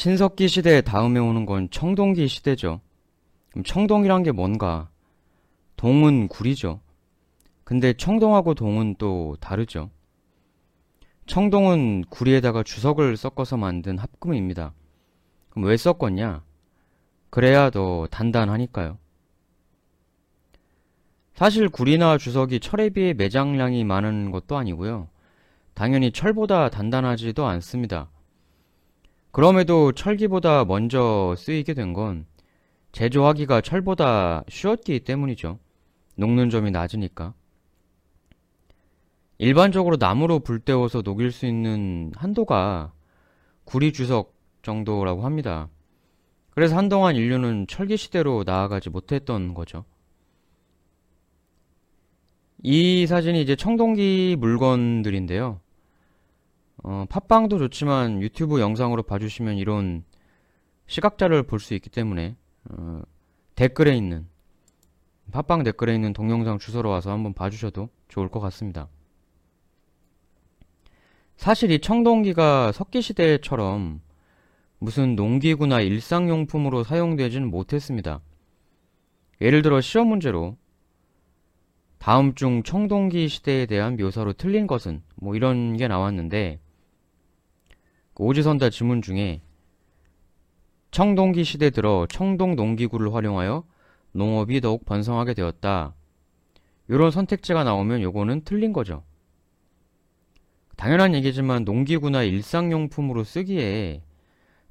신석기 시대 다음에 오는 건 청동기 시대죠. 그럼 청동이란 게 뭔가? 동은 구리죠. 근데 청동하고 동은 또 다르죠. 청동은 구리에다가 주석을 섞어서 만든 합금입니다. 그럼 왜 섞었냐? 그래야 더 단단하니까요. 사실 구리나 주석이 철에 비해 매장량이 많은 것도 아니고요. 당연히 철보다 단단하지도 않습니다. 그럼에도 철기보다 먼저 쓰이게 된 건 제조하기가 철보다 쉬웠기 때문이죠. 녹는 점이 낮으니까. 일반적으로 나무로 불 때워서 녹일 수 있는 한도가 구리 주석 정도라고 합니다. 그래서 한동안 인류는 철기 시대로 나아가지 못했던 거죠. 이 사진이 이제 청동기 물건들인데요. 어, 팟빵도 좋지만 유튜브 영상으로 봐주시면 이런 시각자를 볼 수 있기 때문에 어, 댓글에 있는 팟빵 댓글에 있는 동영상 주소로 와서 한번 봐주셔도 좋을 것 같습니다. 사실 이 청동기가 석기시대처럼 무슨 농기구나 일상용품으로 사용되지는 못했습니다. 예를 들어 시험 문제로 다음 중 청동기 시대에 대한 묘사로 틀린 것은 뭐 이런 게 나왔는데 그 오지선다 지문 중에 청동기 시대 들어 청동 농기구를 활용하여 농업이 더욱 번성하게 되었다. 이런 선택지가 나오면 요거는 틀린 거죠. 당연한 얘기지만 농기구나 일상용품으로 쓰기에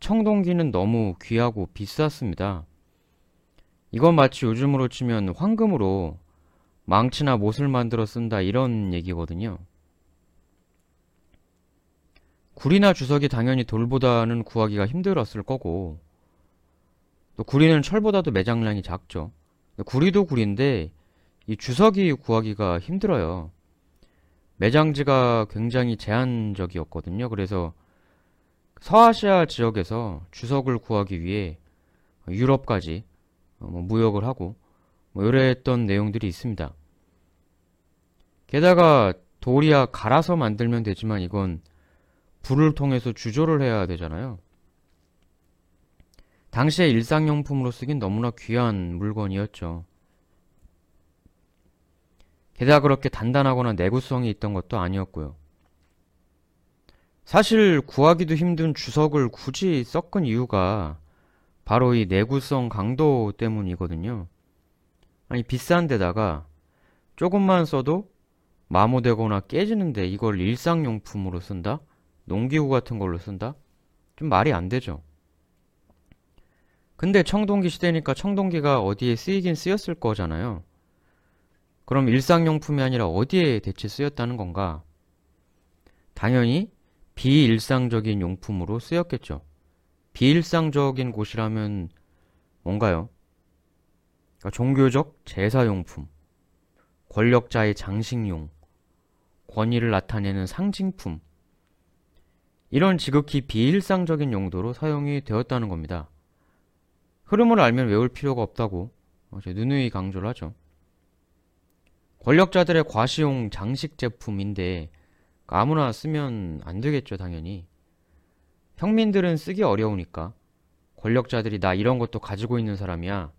청동기는 너무 귀하고 비쌌습니다. 이건 마치 요즘으로 치면 황금으로 망치나 못을 만들어 쓴다 이런 얘기거든요. 구리나 주석이 당연히 돌보다는 구하기가 힘들었을 거고 또 구리는 철보다도 매장량이 작죠. 구리도 구리인데 이 주석이 구하기가 힘들어요. 매장지가 굉장히 제한적이었거든요. 그래서 서아시아 지역에서 주석을 구하기 위해 유럽까지 뭐 무역을 하고 뭐 이랬던 내용들이 있습니다. 게다가 돌이야 갈아서 만들면 되지만 이건 불을 통해서 주조를 해야 되잖아요. 당시에 일상용품으로 쓰긴 너무나 귀한 물건이었죠. 게다가 그렇게 단단하거나 내구성이 있던 것도 아니었고요. 사실 구하기도 힘든 주석을 굳이 섞은 이유가 바로 이 내구성 강도 때문이거든요. 아니 비싼 데다가 조금만 써도 마모되거나 깨지는데 이걸 일상용품으로 쓴다? 농기구 같은 걸로 쓴다? 좀 말이 안 되죠. 근데 청동기 시대니까 청동기가 어디에 쓰이긴 쓰였을 거잖아요. 그럼 일상용품이 아니라 어디에 대체 쓰였다는 건가? 당연히 비일상적인 용품으로 쓰였겠죠. 비일상적인 곳이라면 뭔가요? 그러니까 종교적 제사용품, 권력자의 장식용, 권위를 나타내는 상징품, 이런 지극히 비일상적인 용도로 사용이 되었다는 겁니다. 흐름을 알면 외울 필요가 없다고 누누이 강조를 하죠. 권력자들의 과시용 장식 제품인데 아무나 쓰면 안 되겠죠, 당연히. 평민들은 쓰기 어려우니까 권력자들이 나 이런 것도 가지고 있는 사람이야.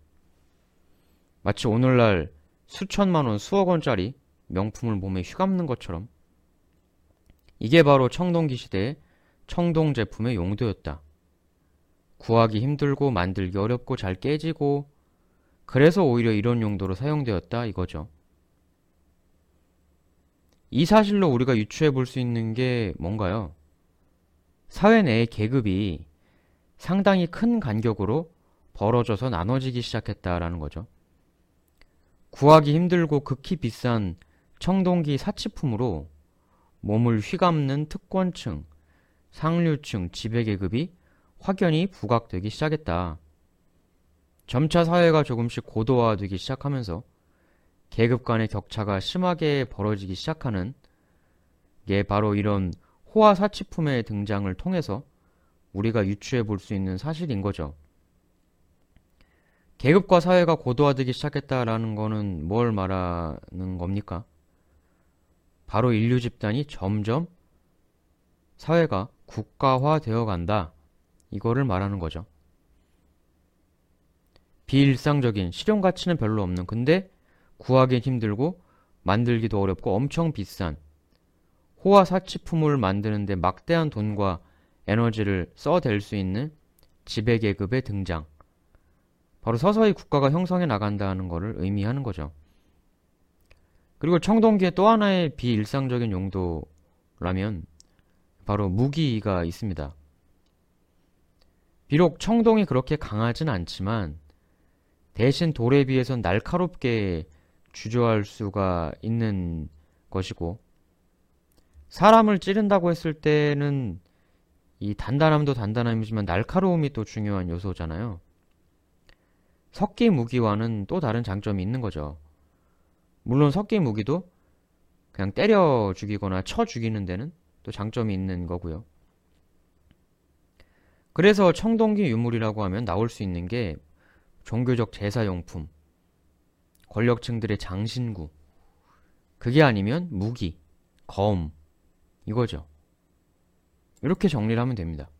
마치 오늘날 수천만 원, 수억 원짜리 명품을 몸에 휘감는 것처럼 이게 바로 청동기 시대의 청동 제품의 용도였다. 구하기 힘들고 만들기 어렵고 잘 깨지고 그래서 오히려 이런 용도로 사용되었다 이거죠. 이 사실로 우리가 유추해 볼 수 있는 게 뭔가요? 사회 내의 계급이 상당히 큰 간격으로 벌어져서 나눠지기 시작했다라는 거죠. 구하기 힘들고 극히 비싼 청동기 사치품으로 몸을 휘감는 특권층, 상류층, 지배계급이 확연히 부각되기 시작했다. 점차 사회가 조금씩 고도화되기 시작하면서 계급 간의 격차가 심하게 벌어지기 시작하는 게 바로 이런 호화 사치품의 등장을 통해서 우리가 유추해 볼 수 있는 사실인 거죠. 계급과 사회가 고도화되기 시작했다라는 거는 뭘 말하는 겁니까? 바로 인류 집단이 점점 사회가 국가화 되어 간다. 이거를 말하는 거죠. 비일상적인 실용 가치는 별로 없는 근데 구하기 힘들고 만들기도 어렵고 엄청 비싼 호화 사치품을 만드는데 막대한 돈과 에너지를 써댈 수 있는 지배계급의 등장. 바로 서서히 국가가 형성해 나간다는 것을 의미하는 거죠. 그리고 청동기의 또 하나의 비일상적인 용도라면 바로 무기가 있습니다. 비록 청동이 그렇게 강하진 않지만 대신 돌에 비해선 날카롭게 주저할 수가 있는 것이고 사람을 찌른다고 했을 때는 이 단단함도 단단함이지만 날카로움이 또 중요한 요소잖아요. 석기 무기와는 또 다른 장점이 있는 거죠. 물론 석기 무기도 그냥 때려 죽이거나 쳐 죽이는 데는 또 장점이 있는 거고요. 그래서 청동기 유물이라고 하면 나올 수 있는 게 종교적 제사용품, 권력층들의 장신구, 그게 아니면 무기, 검, 이거죠. 이렇게 정리를 하면 됩니다.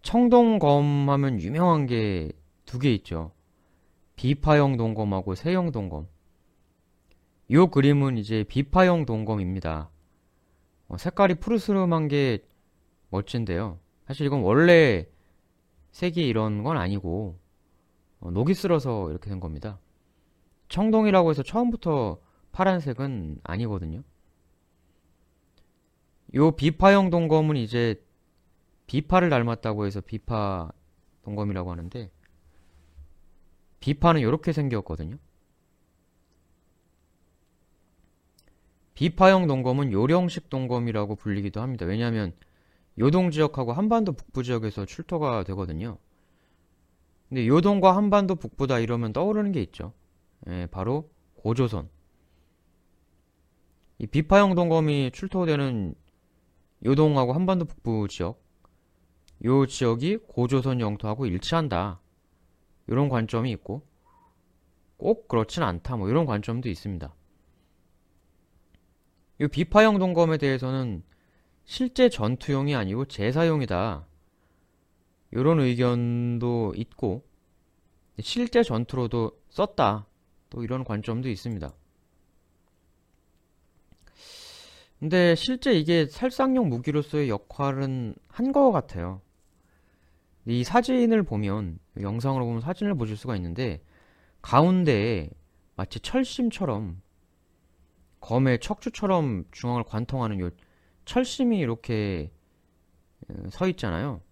청동검 하면 유명한 게 두 개 있죠. 비파형 동검하고 세형 동검. 이 그림은 이제 비파형 동검입니다. 어, 색깔이 푸르스름한 게 멋진데요. 사실 이건 원래 색이 이런 건 아니고 어, 녹이 쓸어서 이렇게 된 겁니다. 청동이라고 해서 처음부터 파란색은 아니거든요. 요 비파형 동검은 이제 비파를 닮았다고 해서 비파 동검이라고 하는데 비파는 이렇게 생겼거든요. 비파형 동검은 요령식 동검이라고 불리기도 합니다. 왜냐하면 요동 지역하고 한반도 북부 지역에서 출토가 되거든요. 근데 요동과 한반도 북부다 이러면 떠오르는 게 있죠. 예, 바로 고조선. 이 비파형 동검이 출토되는 요동하고 한반도 북부 지역 요 지역이 고조선 영토하고 일치한다. 이런 관점이 있고 꼭 그렇진 않다. 뭐 이런 관점도 있습니다. 이 비파형 동검에 대해서는 실제 전투용이 아니고 제사용이다. 이런 의견도 있고 실제 전투로도 썼다. 또 이런 관점도 있습니다. 근데 실제 이게 살상용 무기로서의 역할은 한것 같아요. 이 사진을 보면 영상으로 보면 사진을 보실 수가 있는데 가운데에 마치 철심처럼 검의 척추처럼 중앙을 관통하는 요 철심이 이렇게 어, 서 있잖아요.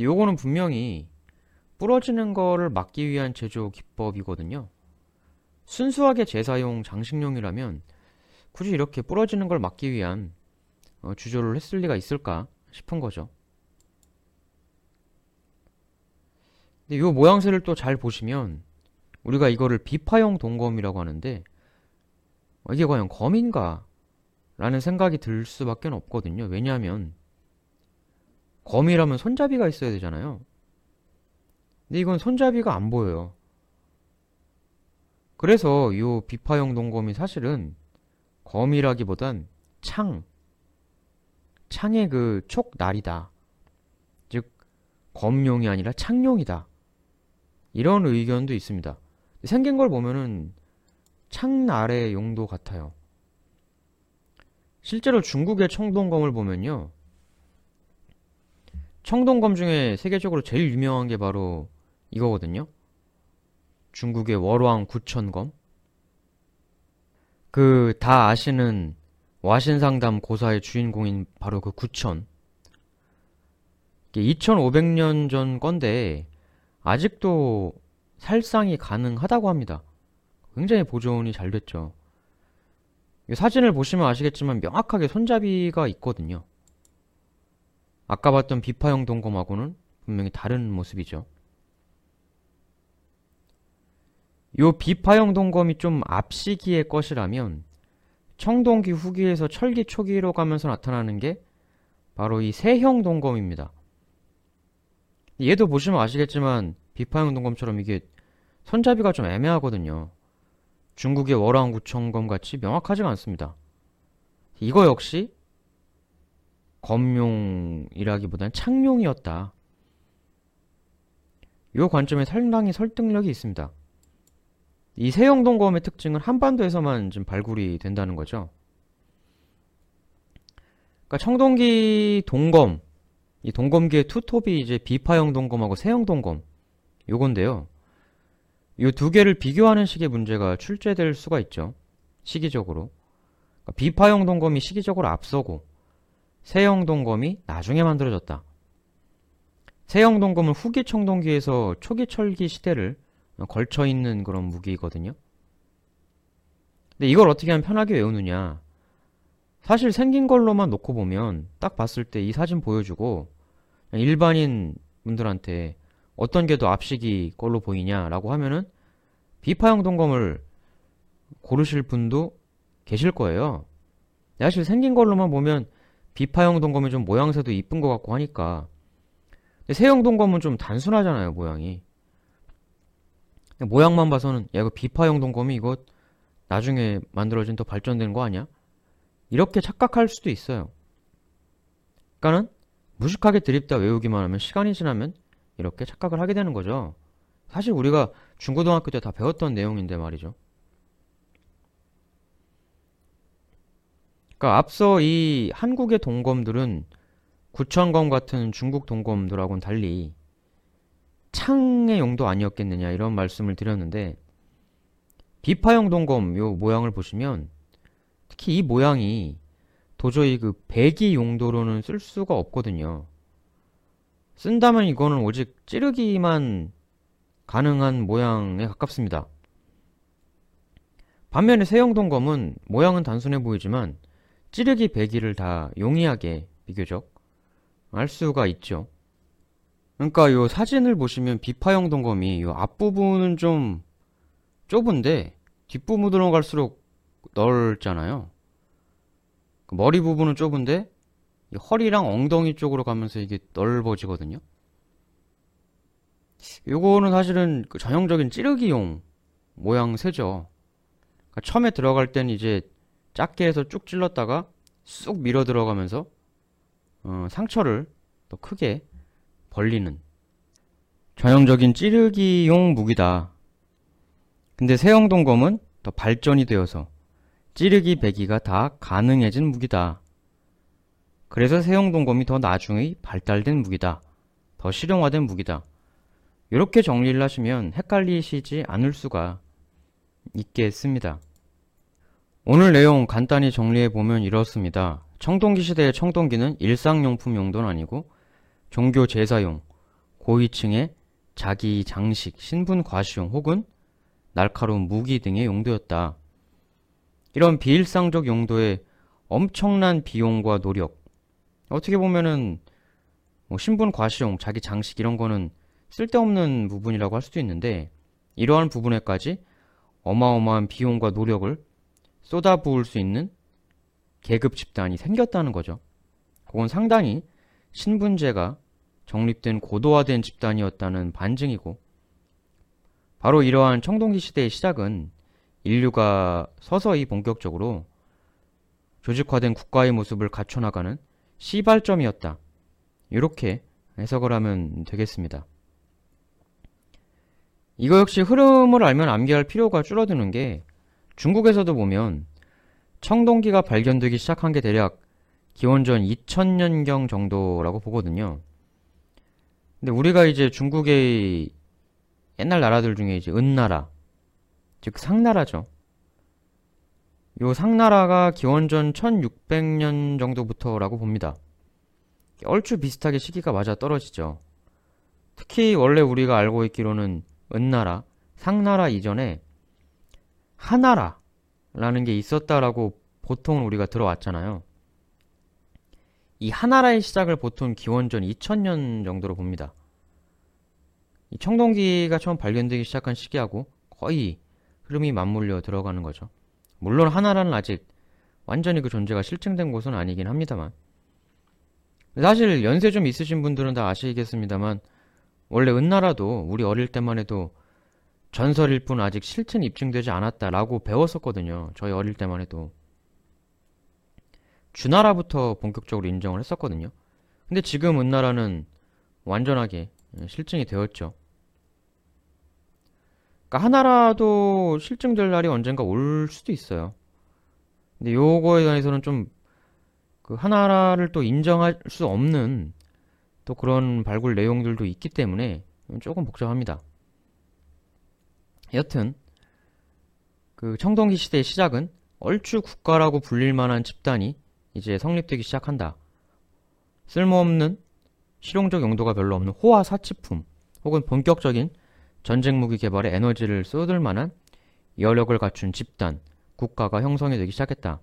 요거는 분명히 부러지는 거를 막기 위한 제조 기법이거든요. 순수하게 제사용 장식용이라면 굳이 이렇게 부러지는 걸 막기 위한 어, 주조를 했을 리가 있을까 싶은 거죠. 근데 이 모양새를 또 잘 보시면 우리가 이거를 비파형 동검이라고 하는데 어, 이게 과연 검인가? 라는 생각이 들 수밖에 없거든요. 왜냐하면 검이라면 손잡이가 있어야 되잖아요. 근데 이건 손잡이가 안 보여요. 그래서 이 비파형 동검이 사실은 검이라기보단 창, 창의 그 촉날이다. 즉 검용이 아니라 창용이다. 이런 의견도 있습니다. 생긴 걸 보면은 창날의 용도 같아요. 실제로 중국의 청동검을 보면요. 청동검 중에 세계적으로 제일 유명한 게 바로 이거거든요. 중국의 월왕 구천검. 그 다 아시는 와신상담 고사의 주인공인 바로 그 구천. 2500년 전 건데 아직도 살상이 가능하다고 합니다. 굉장히 보존이 잘 됐죠. 사진을 보시면 아시겠지만 명확하게 손잡이가 있거든요. 아까 봤던 비파형 동검하고는 분명히 다른 모습이죠. 요 비파형 동검이 좀 앞시기의 것이라면 청동기 후기에서 철기 초기로 가면서 나타나는 게 바로 이 세형 동검입니다. 얘도 보시면 아시겠지만 비파형 동검처럼 이게 손잡이가 좀 애매하거든요. 중국의 월왕구청검 같이 명확하지가 않습니다. 이거 역시 검용이라기보다는 창용이었다. 이 관점에 상당히 설득력이 있습니다. 이 세형동검의 특징은 한반도에서만 좀 발굴이 된다는 거죠. 그러니까 청동기 동검, 이 동검기의 투톱이 이제 비파형 동검하고 세형 동검 요건데요. 이 두 개를 비교하는 식의 문제가 출제될 수가 있죠. 시기적으로. 그러니까 비파형 동검이 시기적으로 앞서고 세형 동검이 나중에 만들어졌다. 세형 동검은 후기 청동기에서 초기 철기 시대를 걸쳐 있는 그런 무기거든요. 근데 이걸 어떻게 하면 편하게 외우느냐? 사실 생긴 걸로만 놓고 보면 딱 봤을 때 이 사진 보여주고 일반인 분들한테 어떤 게 더 앞시기 걸로 보이냐라고 하면은 비파형 동검을 고르실 분도 계실 거예요. 사실 생긴 걸로만 보면 비파형 동검이 좀 모양새도 이쁜 것 같고 하니까 세형 동검은 좀 단순하잖아요 모양이 모양만 봐서는 야 이거 비파형 동검이 이거 나중에 만들어진 더 발전된 거 아니야? 이렇게 착각할 수도 있어요. 그러니까는 무식하게 드립다 외우기만 하면 시간이 지나면 이렇게 착각을 하게 되는 거죠. 사실 우리가 중고등학교 때 다 배웠던 내용인데 말이죠. 그러니까 앞서 이 한국의 동검들은 구천검 같은 중국 동검들하고는 달리 창의 용도 아니었겠느냐 이런 말씀을 드렸는데 비파형 동검 요 모양을 보시면 특히 이 모양이 도저히 그 배기 용도로는 쓸 수가 없거든요. 쓴다면 이거는 오직 찌르기만 가능한 모양에 가깝습니다. 반면에 세형동검은 모양은 단순해 보이지만 찌르기 배기를 다 용이하게 비교적 알 수가 있죠. 그러니까 요 사진을 보시면 비파형 동검이 요 앞부분은 좀 좁은데 뒷부분으로 갈수록 넓잖아요. 그 머리 부분은 좁은데 허리랑 엉덩이 쪽으로 가면서 이게 넓어지거든요. 요거는 사실은 그 전형적인 찌르기용 모양새죠. 그러니까 처음에 들어갈 때는 이제 작게 해서 쭉 찔렀다가 쑥 밀어 들어가면서 어, 상처를 더 크게 벌리는 전형적인 찌르기용 무기다. 근데 세형동검은 더 발전이 되어서 찌르기 배기가 다 가능해진 무기다. 그래서 세형동검이 더 나중에 발달된 무기다. 더 실용화된 무기다. 이렇게 정리를 하시면 헷갈리시지 않을 수가 있겠습니다. 오늘 내용 간단히 정리해 보면 이렇습니다. 청동기 시대의 청동기는 일상용품 용도는 아니고 종교 제사용, 고위층의 자기 장식, 신분 과시용 혹은 날카로운 무기 등의 용도였다. 이런 비일상적 용도의 엄청난 비용과 노력. 어떻게 보면은 뭐 신분 과시용, 자기 장식 이런 거는 쓸데없는 부분이라고 할 수도 있는데 이러한 부분에까지 어마어마한 비용과 노력을 쏟아부을 수 있는 계급 집단이 생겼다는 거죠. 그건 상당히 신분제가 정립된 고도화된 집단이었다는 반증이고 바로 이러한 청동기 시대의 시작은 인류가 서서히 본격적으로 조직화된 국가의 모습을 갖춰나가는 시발점이었다. 이렇게 해석을 하면 되겠습니다. 이거 역시 흐름을 알면 암기할 필요가 줄어드는 게 중국에서도 보면 청동기가 발견되기 시작한 게 대략 기원전 2000년경 정도라고 보거든요. 근데 우리가 이제 중국의 옛날 나라들 중에 이제 은나라, 즉 상나라죠. 요 상나라가 기원전 1600년 정도부터라고 봅니다. 얼추 비슷하게 시기가 맞아 떨어지죠. 특히 원래 우리가 알고 있기로는 은나라, 상나라 이전에 하나라라는 게 있었다라고 보통 우리가 들어왔잖아요. 이 하나라의 시작을 보통 기원전 2000년 정도로 봅니다. 이 청동기가 처음 발견되기 시작한 시기하고 거의 흐름이 맞물려 들어가는 거죠. 물론 하나라는 아직 완전히 그 존재가 실증된 곳은 아니긴 합니다만 사실 연세 좀 있으신 분들은 다 아시겠습니다만 원래 은나라도 우리 어릴 때만 해도 전설일 뿐 아직 실체는 입증되지 않았다라고 배웠었거든요. 저희 어릴 때만 해도. 주나라부터 본격적으로 인정을 했었거든요. 근데 지금 은나라는 완전하게 실증이 되었죠. 그러니까 하나라도 실증될 날이 언젠가 올 수도 있어요. 근데 요거에 대해서는 좀 그 하나라를 또 인정할 수 없는 또 그런 발굴 내용들도 있기 때문에 조금 복잡합니다. 여튼 그 청동기 시대의 시작은 얼추 국가라고 불릴 만한 집단이 이제 성립되기 시작한다. 쓸모없는 실용적 용도가 별로 없는 호화 사치품 혹은 본격적인 전쟁 무기 개발에 에너지를 쏟을 만한 여력을 갖춘 집단, 국가가 형성이 되기 시작했다.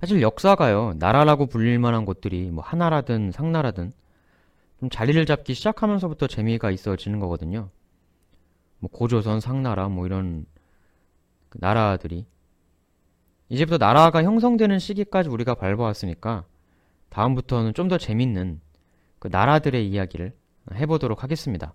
사실 역사가요, 나라라고 불릴 만한 곳들이 뭐 하나라든 상나라든 좀 자리를 잡기 시작하면서부터 재미가 있어지는 거거든요. 뭐 고조선, 상나라 뭐 이런 그 나라들이 이제부터 나라가 형성되는 시기까지 우리가 밟아왔으니까 다음부터는 좀 더 재밌는 그 나라들의 이야기를 해보도록 하겠습니다.